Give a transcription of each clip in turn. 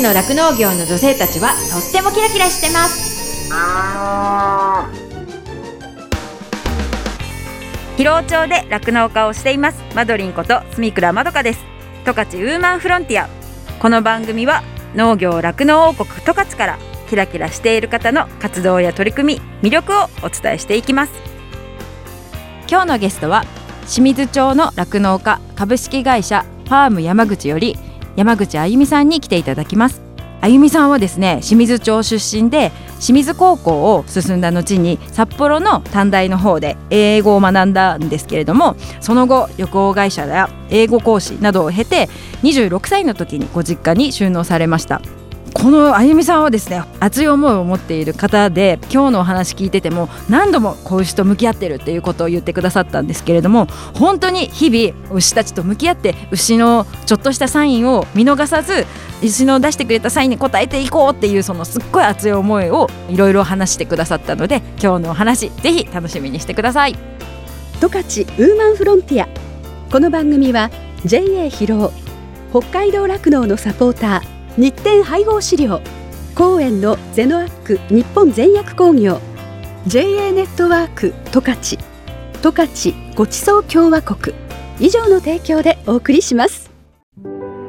ちの酪農業の女性たちはとってもキラキラしてます。広尾町で酪農家をしています。マドリンこと住倉まどかです。十勝ウーマンフロンティア。この番組は農業酪農王国十勝からキラキラしている方の活動や取り組み魅力をお伝えしていきます。今日のゲストは清水町の酪農家株式会社ファーム山口より山口あゆみさんに来ていただきます。あゆみさんはですね清水町出身で清水高校を進んだ後に札幌の短大の方で英語を学んだんですけれどもその後旅行会社や英語講師などを経て26歳の時にご実家に収納されました。このあゆみさんはですね熱い思いを持っている方で今日のお話聞いてても何度も子牛と向き合ってるっていうことを言ってくださったんですけれども本当に日々牛たちと向き合って牛のちょっとしたサインを見逃さず牛の出してくれたサインに応えていこうっていうそのすっごい熱い思いをいろいろ話してくださったので今日のお話ぜひ楽しみにしてください。十勝ウーマンフロンティア。この番組は JA 広尾北海道酪農のサポーター日展配合資料。公園のゼノアック日本全薬工業。JA ネットワーク十勝。十勝ごちそう共和国。以上の提供でお送りします。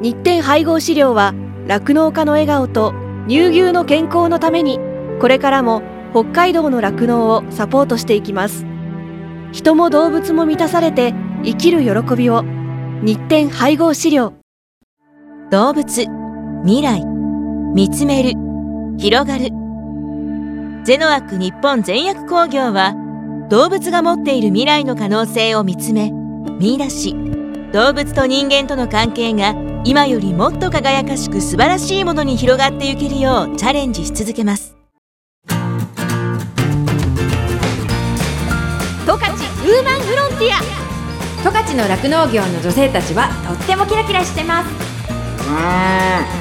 日展配合資料は酪農家の笑顔と乳牛の健康のためにこれからも北海道の酪農をサポートしていきます。人も動物も満たされて生きる喜びを。日展配合資料。動物。未来。見つめる。広がる。ゼノアック日本全薬工業は動物が持っている未来の可能性を見つめ見出し。動物と人間との関係が今よりもっと輝かしく素晴らしいものに広がっていけるようチャレンジし続けます。十勝ウーマンフロンティア。十勝の酪農業の女性たちはとってもキラキラしてます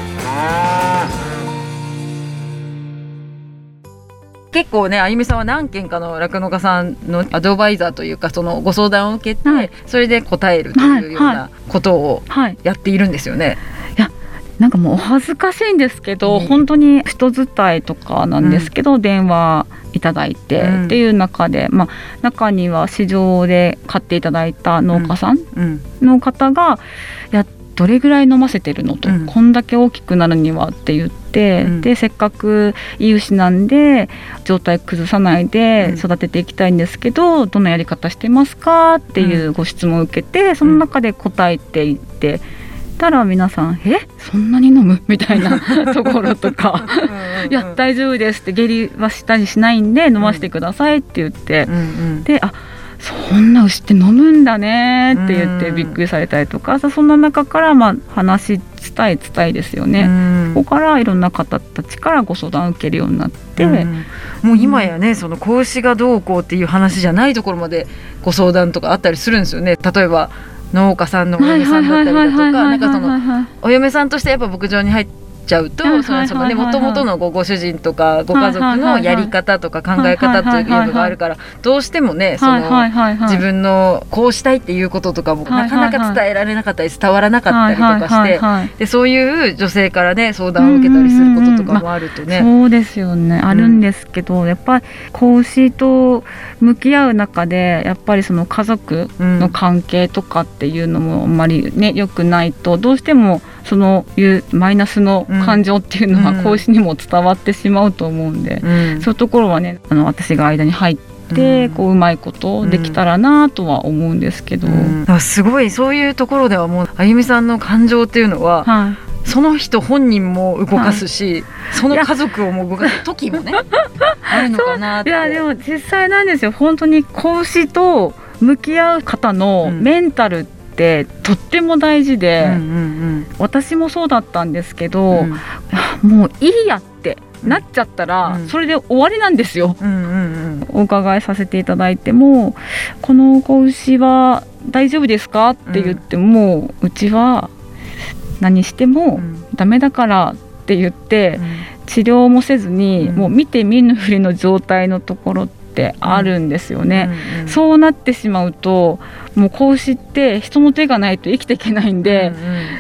結構ねあゆみさんは何件かの酪農家さんのアドバイザーというかそのご相談を受けて、はい、それで答えるというようなことをやっているんですよね。はい。はい。なんかもうお恥ずかしいんですけど、うん、本当に人伝いとかなんですけど、うん、電話いただいてっていう中で、まあ、中には市場で買っていただいた農家さんの方が、いやどれぐらい飲ませてるのと、うん、こんだけ大きくなるにはって言って、うん、でせっかくいい牛なんで状態崩さないで育てていきたいんですけど、どんなやり方してますかっていうご質問を受けてその中で答えていって。たら皆さん「え？そんなに飲む?」みたいな ところとか「いや大丈夫です」って下痢はしたりしないんで飲ませてくださいって言って、であそんな牛って飲むんだねって言ってびっくりされたりとか、そんな中からまあ話伝え伝えですよね、ここからいろんな方たちからご相談を受けるようになって、うもう今やねその子牛がどうこうっていう話じゃないところまでご相談とかあったりするんですよね。例えば農家さんのお嫁さんだったりだとかなんかそのお嫁さんとしてやっぱ牧場に入ってちゃうとそのそのねもともとのごご主人とかご家族のやり方とか考え方というのがあるからどうしてもねその自分のこうしたいっていうこととかもなかなか伝えられなかったり伝わらなかったりとかしてでそういう女性からね相談を受けたりすることとかもあるとね。そうですよね。あるんですけどやっぱり子牛と向き合う中でやっぱりその家族の関係とかっていうのもあんまりね良くないとどうしてもそのいうマイナスの感情っていうのは講師にも伝わってしまうと思うんで、うん、そういうところはねあの私が間に入って。こううまいことできたらなとは思うんですけど、うん、すごいそういうところではもうあゆみさんの感情っていうのは、はい、その人本人も動かすし、はい、その家族をも動かす時もねあるのかなって。いやでも実際なんですよ。本当に講師と向き合う方のメンタルってってとっても大事で、うんうんうん、私もそうだったんですけど、うん、もういいやってなっちゃったら、それで終わりなんですよ、うんうんうん、お伺いさせていただいてもこの子牛は大丈夫ですかって言っても、うちは何してもダメだからって言って、治療もせずに、もう見て見ぬふりの状態のところってってあるんですよね。うんうんそうなってしまうともう子牛って人の手がないと生きていけないんで、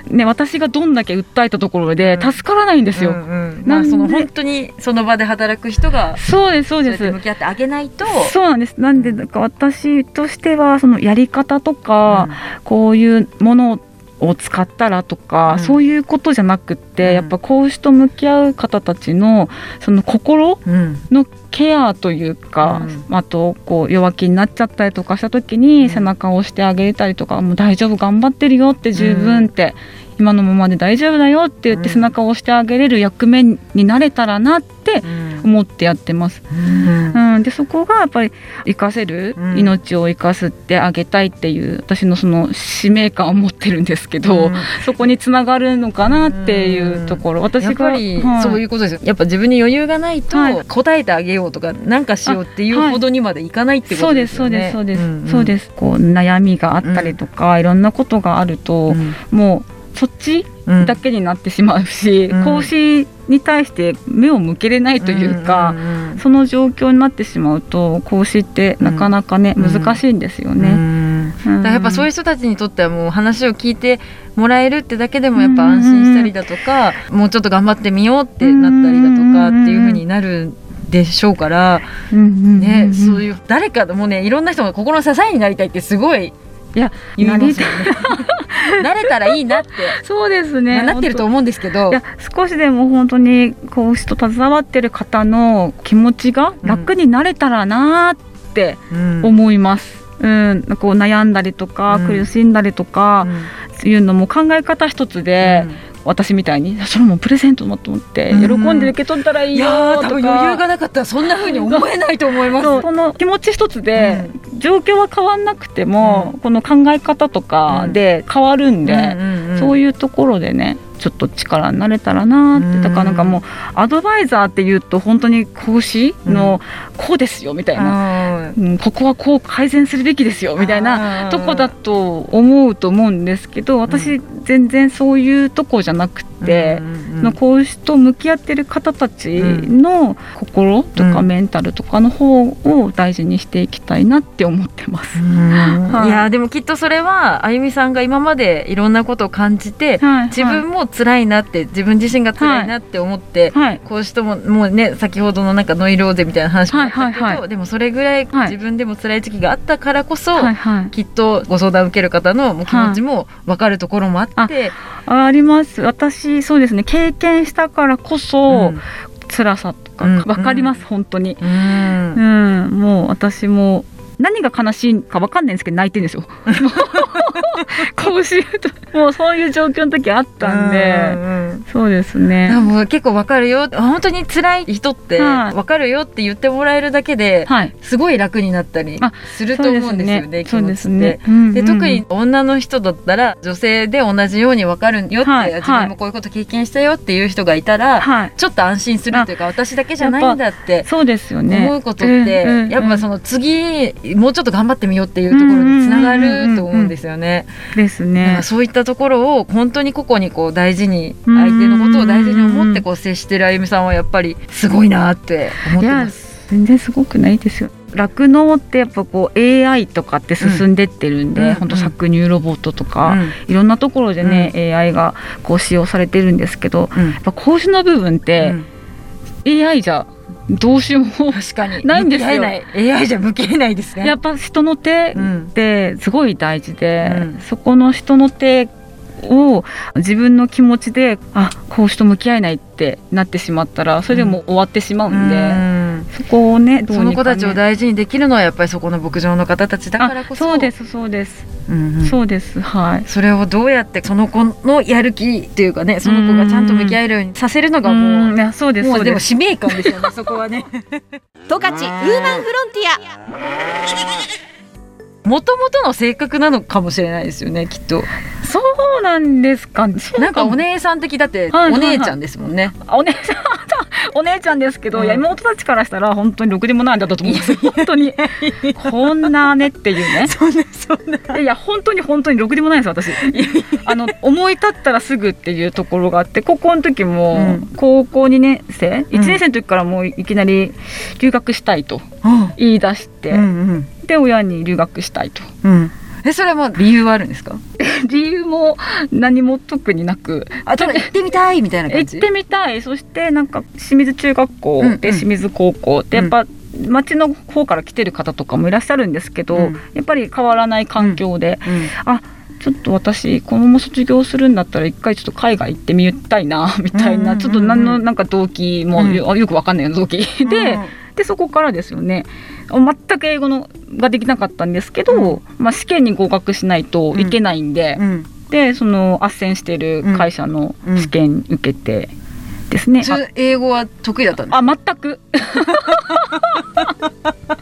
ね、私がどんだけ訴えたところで助からないんですよ。うんうん。まあその本当にその場で働く人がそうですそうです。向き合ってあげないとそうなんです。なんでだから私としてはそのやり方とか、こういうものを使ったらとか、うん。そういうことじゃなくって、うん。やっぱ子牛と向き合う方たちのその心うん。のケアというか、うあとこう弱気になっちゃったりとかした時に背中を押してあげれたりとか、もう大丈夫頑張ってるよって十分って、今のままで大丈夫だよって言ってうん。背中を押してあげれる役目になれたらなって思ってやってます。うん。うん、でそこがやっぱり生かせる、うん。命を生かすってあげたいっていう私のその使命感を持ってるんですけど、うん。そこにつながるのかなっていうところ、私がやっぱりはい。そういうことですよ。やっぱ自分に余裕がないとはい。答えてあげようとかなんかしようっていうほどにまでいかないってこそうですそうとですよねですそうです、そうです。こう悩みがあったりとか、いろんなことがあると、うん。もうそっちうん。だけになってしまうし、うん。講師に対して目を向けれないというか、んうんうんその状況になってしまうと講師ってなかなかね、うん。難しいんですようね。やっぱそういうう人たちにとってはもう話を聞いてもらえるってだけでもやっぱ安心したりだとか、もうちょっと頑張ってみようってなったりだとかっていう風になるでしょうから、んうんうんうん。ね、そういう誰かもうねいろんな人が心の支えになりたいってすごいいや言いますよね。な。なれたらいいなって、そうですね。なってると思うんですけど。いや少しでも本当に講師と携わってる方の気持ちが楽になれたらなーってうん。思います。うん、こう悩んだりとか、うん。苦しんだりとか、いうのも考え方一つで、私みたいにそれもプレゼントだと思って、うん喜んで受け取ったらいいよとか。多分余裕がなかった。らそんな風に思えないと思います。その気持ち一つで、状況は変わんなくても、この考え方とかで変わるんで、そういいうところでねちょっと力になれたらなって、うん。だからなんかもうアドバイザーっていうと本当に講師のこうですよみたいな、なうんここはこう改善するべきですよみたいなとこだと思うと思うんですけど私全然そういうとこじゃなくて、の講師と向き合ってる方たちの心とかうんメンタルとかの方を大事にしていきたいなって思ってます。はい。いやーでもきっとそれはあゆみさんが今までいろんなことを感じてはい。自分も辛いなって自分自身が辛いなって思って、はい。こうしてももうね先ほどのなんかノイローゼみたいな話もあったけど、はいはいはい。でもそれぐらいはい。自分でも辛い時期があったからこそ、はいはい。きっとご相談を受ける方の気持ちも分かるところもあって、ああります。私そうですね。経験したからこそ、辛さとかうん。分かります、本当に、うん。うん、もう私も何が悲しいか分かんないんですけど泣いてるんですよ。もうそういう状況の時あったんで、うんうんそうですね。あもう結構わかるよ。本当に辛い人ってはい。わかるよって言ってもらえるだけではい。すごい楽になったりあすると思うんですよね気そう持ちって。ですね。うんうん。で特に女の人だったら女性で同じようにわかるよって、はい自分もこういうこと経験したよっていう人がいたら、はい。ちょっと安心するというか私だけじゃないんだってそうですよね。思うことって、やっぱその次もうちょっと頑張ってみようっていうところにつながると思うんですよね。ですねらそういったところを本当に個々にこう大事に相手のことを大事に思ってこう接してるあゆみさんはやっぱりすごいなって思ってます。全然すごくないですよ。酪農ってやっぱこう AI とかって進んでってるんで、うん本当搾乳ロボットとか、うん。いろんなところでね、AI がこう使用されてるんですけどうん。やっぱ講師の部分って、AI じゃどうしよう。も確かにない？んですよ。AI じゃ向き合えないですね。やっぱ人の手うんってすごい大事で、うん。そこの人の手を自分の気持ちであ講師と向き合えないってなってしまったらそれでもう終わってしまうんで、うんそこをねどうそのにか、ね、子たちを大事にできるのはやっぱりそこの牧場の方たちだからこそ。あそうですそうです、うんうん。そうですはい。それをどうやってその子のやる気っていうかねその子がちゃんと向き合えるようにさせるのがもううんいやそうですもそうでも使命感ですよねそこはね。十勝ウーマンフロンティアもともとの性格なのかもしれないですよねきっと。そうなんですかなんかお姉さん的だってお姉ちゃんですもんね、お姉ちゃん お姉ちゃんですけど、うん。いや妹たちからしたら本当にろくでもないんだったと思うんですよ。本当にこんなねっていうね。そんなそんないや本当に本当にろくでもないんです私。あの思い立ったらすぐっていうところがあって高校の時も、うん。高校2年生？1年生の時からもういきなり留学したいと言い出して、うんで親に留学したいと。うん。うんえそれは理由はあるんですか？理由も何も特になく。あただ行ってみたいみたいな感じ？行ってみたい。そしてなんか清水中学校うんうん。で清水高校。ってやっぱ、町の方から来てる方とかもいらっしゃるんですけど、うん。やっぱり変わらない環境で、うん。あちょっと私このまま卒業するんだったら一回ちょっと海外行ってみたいなみたいな、うんうん。うんうんちょっと何のなんか動機もうん。よ,、よくわかんないような動機。で、うん。でそこからですよね全く英語のができなかったんですけど、まあ、試験に合格しないといけないんで、うん。でその斡旋してる会社の試験受けてですね、英語は得意だったんですああ全く。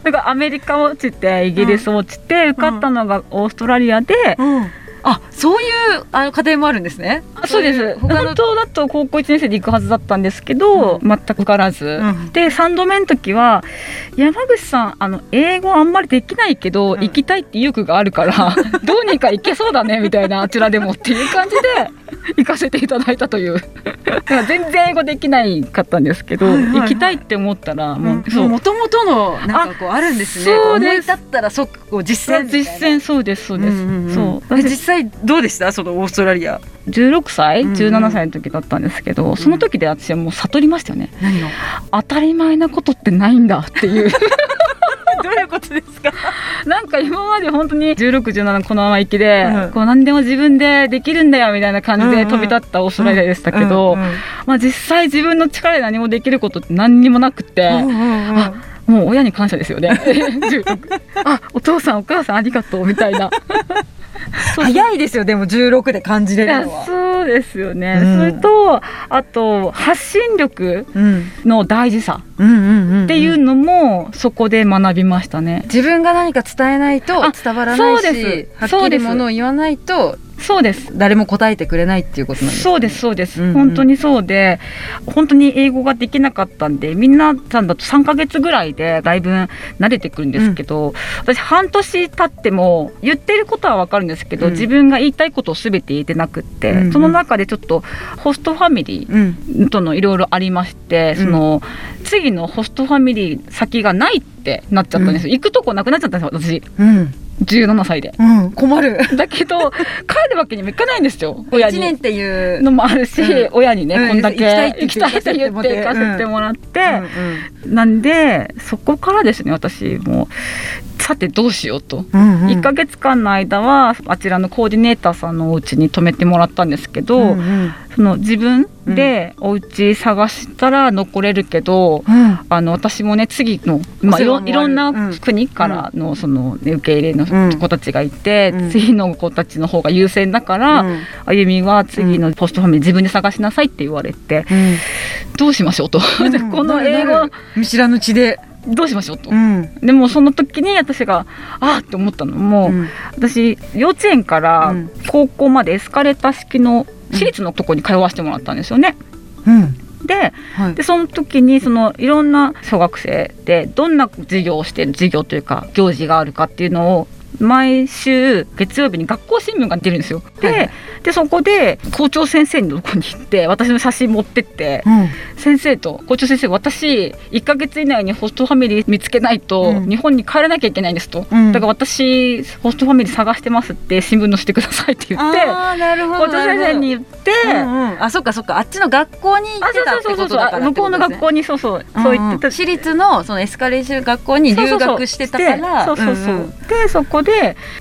だからアメリカ落ちてイギリス落ちて、受かったのがオーストラリアで、あそういうあの家庭もあるんですね。あそうです。本当だと高校1年生で行くはずだったんですけど、全く受からず、うん。で3度目の時は山口さんあの英語あんまりできないけど、うん。行きたいって意欲があるから どうにか行けそうだねみたいなあちらでもっていう感じで 行かせていただいたという。全然英語できないかったんですけど、はいはいはい。行きたいって思ったらもう、もともとのなんかこうあるんですね。あそうです。思い立ったら即こう実践実践そうですそうです、うんうんうんそう。え実際どうでした？そのオーストラリア。16歳うんうん17歳の時だったんですけど、その時で私はもう悟りましたよね。何を？当たり前なことってないんだっていういうことですか？なんか今まで本当に1617このまま行きで、うん。こう何でも自分でできるんだよみたいな感じで飛び立ったオーストラリアでしたけど、うんうんまあ、実際自分の力で何もできることって何にもなくて、うんうんうんあもう親に感謝ですよね。16あ お父さんお母さんありがとうみたいな早いですよでも16で感じれるのは。そうですよね、うん。それとあと発信力うん。の大事さっていうのもそこで学びましたね、自分が何か伝えないとあ伝わらないしはっきりものを言わないとそうです。誰も答えてくれないっていうことなんですそうですそうです、うんうん。本当にそうで本当に英語ができなかったんでみんなさんだと3ヶ月ぐらいでだいぶ慣れてくるんですけど、私半年経っても言ってることは分かるんですけど、うん。自分が言いたいことを全て言えてなくって、うんうん。その中でちょっとホストファミリーうん。とのいろいろありまして、うん。その次のホストファミリー先がないってなっちゃったんです。よ、行くとこなくなっちゃったんですよ私。うん17歳で。うん困るだけど帰るわけにもいかないんですよ親1に。年っていうのもあるし、うん親にね、うんこんだけ行きたいって言って行きたいって言って行かせてもらって、うんなんでそこからですね私もさてどうしようと、うんうん。1ヶ月間の間はあちらのコーディネーターさんのお家に泊めてもらったんですけど、うんうん。その自分でお家探したら残れるけど、うん。あの私もね次の、まあ、いろいろんなうん。国からのその、ね、受け入れのうん。子たちがいて、うん。次の子たちの方が優先だから、うん。あゆみは次のポストファミリー自分で探しなさいって言われて、どうしましょうと、でこの英語見知らぬ地でどうしましょうと、うん。でもその時に私があーって思ったの。も、うん。私幼稚園からうん。高校までエスカレーター式の私立のとこに通わせてもらったんですよね。うん。ではい。でその時にそのいろんな小学生でどんな授業をしてる授業というか行事があるかっていうのを毎週月曜日に学校新聞が出るんですよ。で,、はい。でそこで校長先生のとこに行って私の写真持ってって、うん。先生と校長先生私1ヶ月以内にホストファミリー見つけないとうん。日本に帰らなきゃいけないんですと、うん。だから私ホストファミリー探してますって新聞載せてくださいって言ってあーなるほど校長先生に言って。うんうんあそっかそっか。あっちの学校に行あってたってそうそうそうことだからそう向こうの学校にそうそうそう言ってた。私立のそのエスカレーション学校に留学してたから。そうそう。そう、んん。でそこで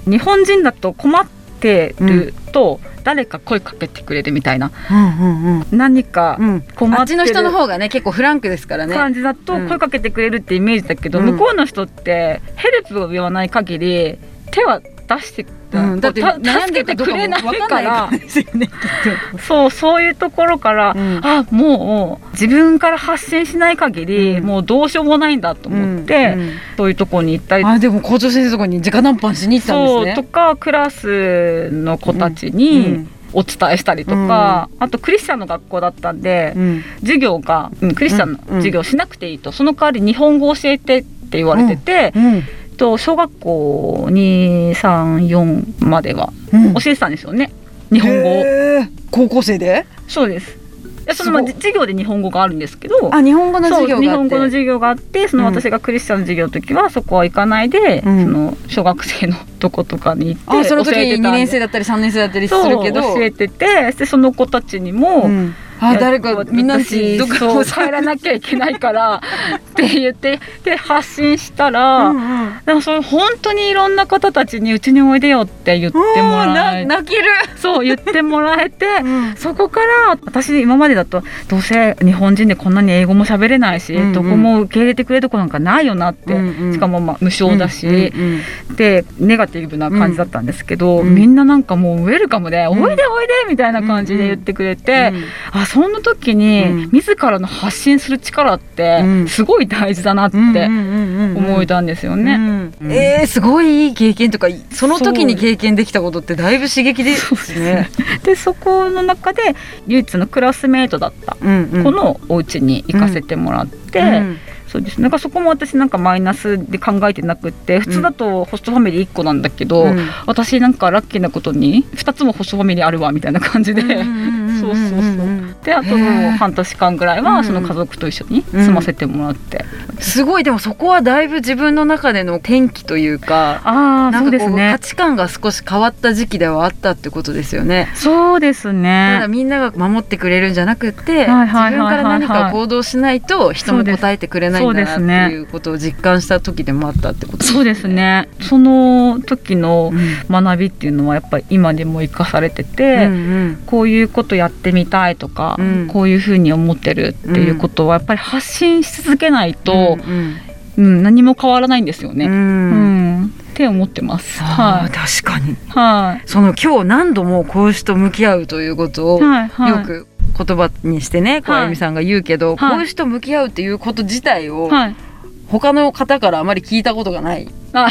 日本人だと困ってると誰か声かけてくれるみたいな。うんうん何かうん。困ってる。あっちの人の方がね結構フランクですからね。感じだとうん。声かけてくれるってイメージだけど、うん。向こうの人ってヘルプを言わない限り手は出して、うんだって助けてくれない分から。そうそういうところから、うん。あもう自分から発信しない限り、うん。もうどうしようもないんだと思って、そういうところに行ったり。あでも校長先生とかに直談判しに行ったんですね。とかクラスの子たちにお伝えしたりとか、あとクリスチャンの学校だったんで、うん。授業が、うんクリスチャンのうん。授業しなくていいと、その代わり日本語教えてって言われてて、うんと小学校234まではうん。教えてたんですよね。日本語高校生で？そうです。そのまあ授業で日本語があるんですけど。あ日本語のそう日授業があって。本語の授業があってそのうん。私がクリスチャンの授業の時はそこは行かないで、うん。その小学生の とことかに行ってあその時に2教えてたんで。年生だったり3年生だったりすそうるけど。教えててでその子たちにも、うんあ誰かみんな私どっかそう。帰らなきゃいけないから って言ってで発信したら、うんうん。でもそれ本当にいろんな方たちにうちにおいでよって言ってもらえな泣ける。そう言ってもらえて、うん。そこから私今までだとどうせ日本人でこんなに英語も喋れないし、うんうん。どこも受け入れてくれるとこなんかないよなって、うんうん。しかもまあ無償だし、うんうんでネガティブな感じだったんですけど、うんみんななんかもうウェルカムで、ん。おいでおいでみたいな感じで言ってくれて、あそんな時に、うん。自らの発信する力ってうん。すごい大事だなって思えたんですよね。うん。えー、すごいいい経験とかその時に経験できたことってだいぶ刺激ですね。でそこの中で唯一のクラスメートだったこのお家に行かせてもらって、うん。そうですなんかそこも私なんかマイナスで考えてなくって普通だとホストファミリー1個なんだけど、うん。私なんかラッキーなことに2つもホストファミリーあるわみたいな感じで、そうそうそう。であと半年間ぐらいうん。はその家族と一緒に住ませてもらって、すごい。でもそこはだいぶ自分の中での転機というかああなんかこうね価値観が少し変わった時期ではあったってことですよね。そうですただねみんなが守ってくれるんじゃなくて、自分から何か行動しないと人も答えてくれないんだなっていうことを実感した時でもあったってことそうですね。その時のうん学びっていうのはやっぱり今でも生かされてうて、んうん。こういうことやってみたいとか、うんこういうふうに思ってるっていうことはやっぱり発信し続けないと、うんうん何も変わらないんですようんね。うんって思ってます。あはー確かにい。はい。その今日何度もこうしと向き合うということをはい。はい。よく言葉にしてね、こうはいあゆみさんが言うけど、はいこういう人向き合うっていうこと自体をはい。他の方からあまり聞いたことがない。あ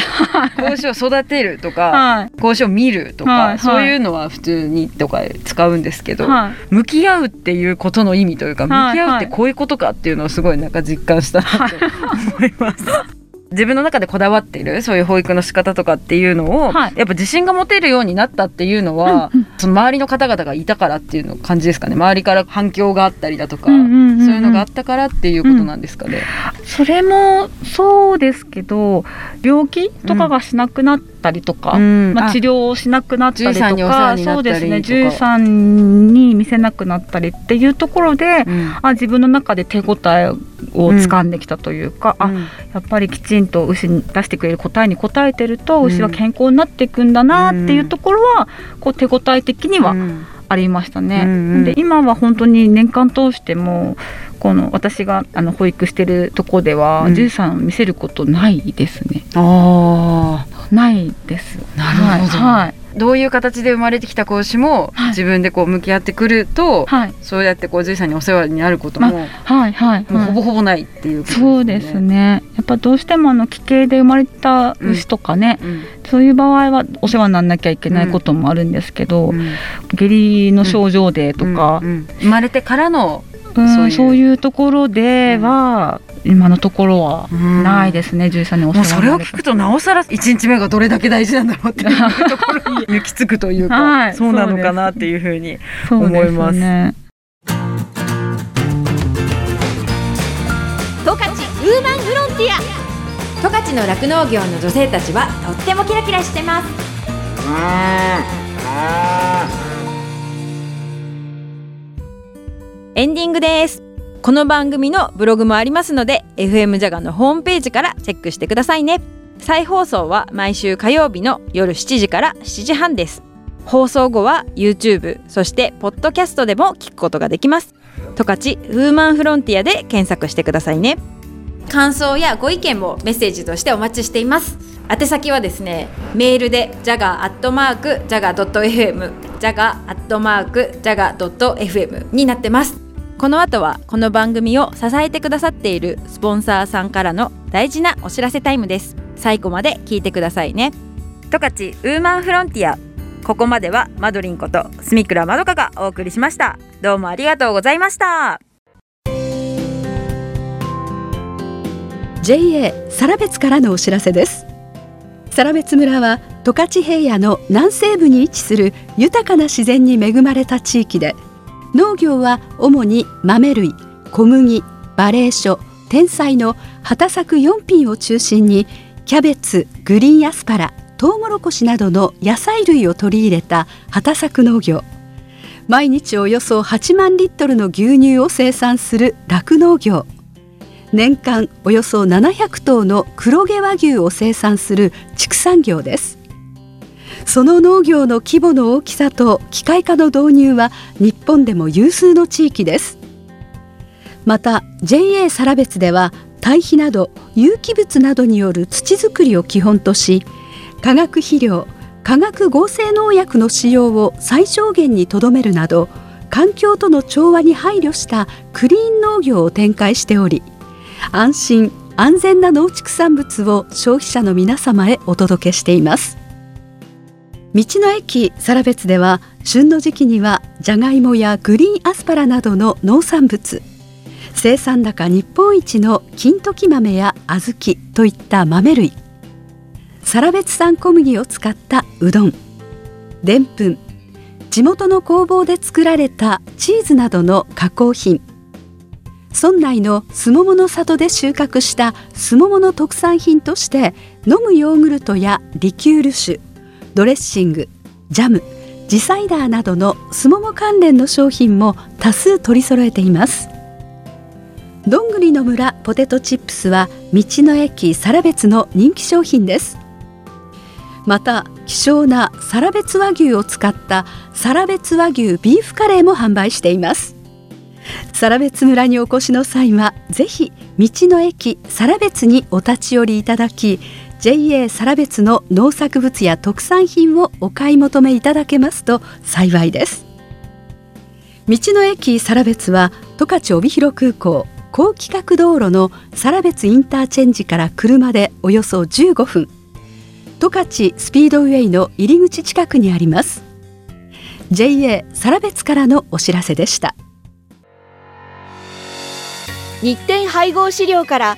子牛を育てるとか、はい。子牛を見るとか、はいはいそういうのは普通にとか使うんですけど、はい。向き合うっていうことの意味というか、はい向き合うってこういうことかっていうのをすごいなんか実感したなと思います。自分の中でこだわっているそういう保育の仕方とかっていうのを、はい。やっぱ自信が持てるようになったっていうのは、その周りの方々がいたからっていうの感じですかね。周りから反響があったりだとか、うんうんうんうん。そういうのがあったからっていうことなんですかね。それもそうですけど病気とかがしなくなったりとか、うん。まあ、あ。治療をしなくなったりと13にお世話か。そうですねとか13に見せなくなったりっていうところで、うん。あ自分の中で手応えを掴んできたというか、あうん。やっぱりきちんと牛に出してくれる答えに答えてると、うん。牛は健康になっていくんだなっていうところは、こう手応え的にはうんありましたね。うんうんで今は本当に年間通してもこの私があの保育してるとこでは、うん13見せることないですね。あないです。なるほどはい。はいーどういう形で生まれてきた子牛もはい。自分でこう向き合ってくると、はい。そうやってこう獣医さんにお世話になることも、はいはいもうほぼはい。ほぼないっていうことそうですね。やっぱどうしてもあの奇形で生まれた牛とかね、うん。そういう場合はお世話にならなきゃいけないこともあるんですけど、うん。下痢の症状でとか、うんうん。生まれてからの、うんそういう。そういうところでは、今のところはないですね、獣医さんにお世もうそれを聞くとなおさら一日目がどれだけ大事なんだろうっていう。ところに行き着くというか、はい。そうなのかなっていうふうに思います。ね。十勝ウーマンフロンティア。十勝の酪農業の女性たちはとってもキラキラしてますエンディングです。この番組のブログもありますので FM ジャガのホームページからチェックしてくださいね。再放送は毎週火曜日の夜7時から7時半です。放送後は YouTube そしてポッドキャストでも聞くことができます。十勝ウーマンフロンティアで検索してくださいね。感想やご意見もメッセージとしてお待ちしています。宛先はですねメールで jaga.jaga.fm jaga.jaga.fm になってます。この後はこの番組を支えてくださっているスポンサーさんからの大事なお知らせタイムです。最後まで聞いてくださいね。十勝ウーマンフロンティア。ここまではマドリンこと住倉まどかがお送りしました。どうもありがとうございました。JA 更別からのお知らせです。更別村は十勝平野の南西部に位置する豊かな自然に恵まれた地域で農業は主に豆類小麦バレー書天才の畑作4品を中心にキャベツグリーンアスパラトウモロコシなどの野菜類を取り入れた畑作農業。毎日およそ8万リットルの牛乳を生産する酪農業。年間およそ700頭の黒毛和牛を生産する畜産業です。その農業の規模の大きさと機械化の導入は日本でも有数の地域です。また JA サラベツでは堆肥など有機物などによる土作りを基本とし化学肥料化学合成農薬の使用を最小限にとどめるなど環境との調和に配慮したクリーン農業を展開しており安心安全な農畜産物を消費者の皆様へお届けしています。道の駅サラベツでは旬の時期にはじゃがいもやグリーンアスパラなどの農産物。生産高日本一の金時豆や小豆といった豆類。サラベツ産小麦を使ったうどん。でんぷん。地元の工房で作られたチーズなどの加工品。村内のすももの里で収穫したすももの特産品として飲むヨーグルトやリキュール酒。ドレッシングジャムジサイダーなどのすもも関連の商品も多数取り揃えています。どんぐりの村ポテトチップスは道の駅サラベツの人気商品です。また希少なサラベツ和牛を使ったサラベツ和牛ビーフカレーも販売しています。サ別村にお越しの際はぜひ道の駅サ別にお立ち寄りいただき JA サラ別の農作物や特産品をお買い求めいただけますと幸いです。道の駅サラ別は十勝帯広空港高規格道路のサラ別インターチェンジから車でおよそ15分。十勝スピードウェイの入り口近くにあります。JA サラ別からのお知らせでした。日展配合飼料から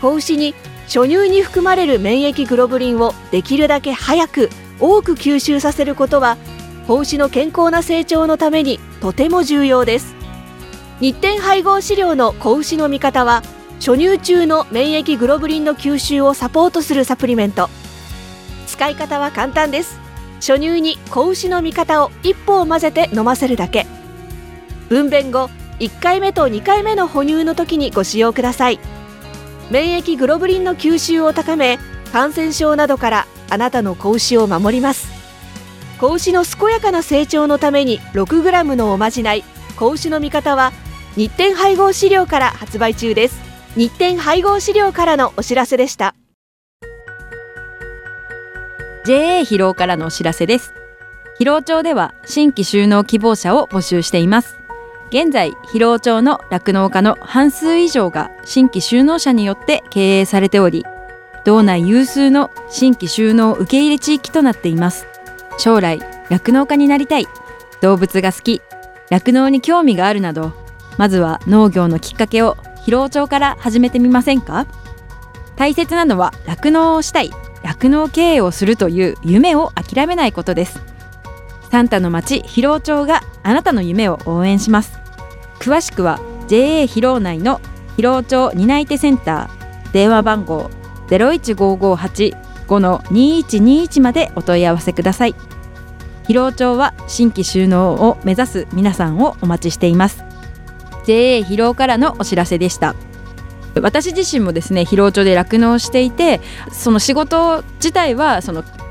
子牛に初乳に含まれる免疫グロブリンをできるだけ早く多く吸収させることは子牛の健康な成長のためにとても重要です。日展配合飼料の子牛の味方は初乳中の免疫グロブリンの吸収をサポートするサプリメント。使い方は簡単です。初乳に子牛の味方を一歩を混ぜて飲ませるだけ。分娩後1回目と2回目の哺乳の時にご使用ください。免疫グロブリンの吸収を高め感染症などからあなたの子牛を守ります。子牛の健やかな成長のために 6g のおまじない子牛の味方は日展配合飼料から発売中です。日展配合飼料からのお知らせでした。JA 疲労からのお知らせです。疲労町では新規就農希望者を募集しています。現在広尾町の酪農家の半数以上が新規就農者によって経営されており道内有数の新規就農受け入れ地域となっています。将来酪農家になりたい。動物が好き。酪農に興味があるなどまずは農業のきっかけを広尾町から始めてみませんか？大切なのは酪農をしたい。酪農経営をするという夢を諦めないことです。サンタの町広尾町があなたの夢を応援します。詳しくは JA 広尾内の広尾町担い手センター電話番号05-2121までお問い合わせください。広尾町は新規収納を目指す皆さんをお待ちしています。JA 広尾からのお知らせでした。私自身もですね広尾町で酪農していてその仕事自体はその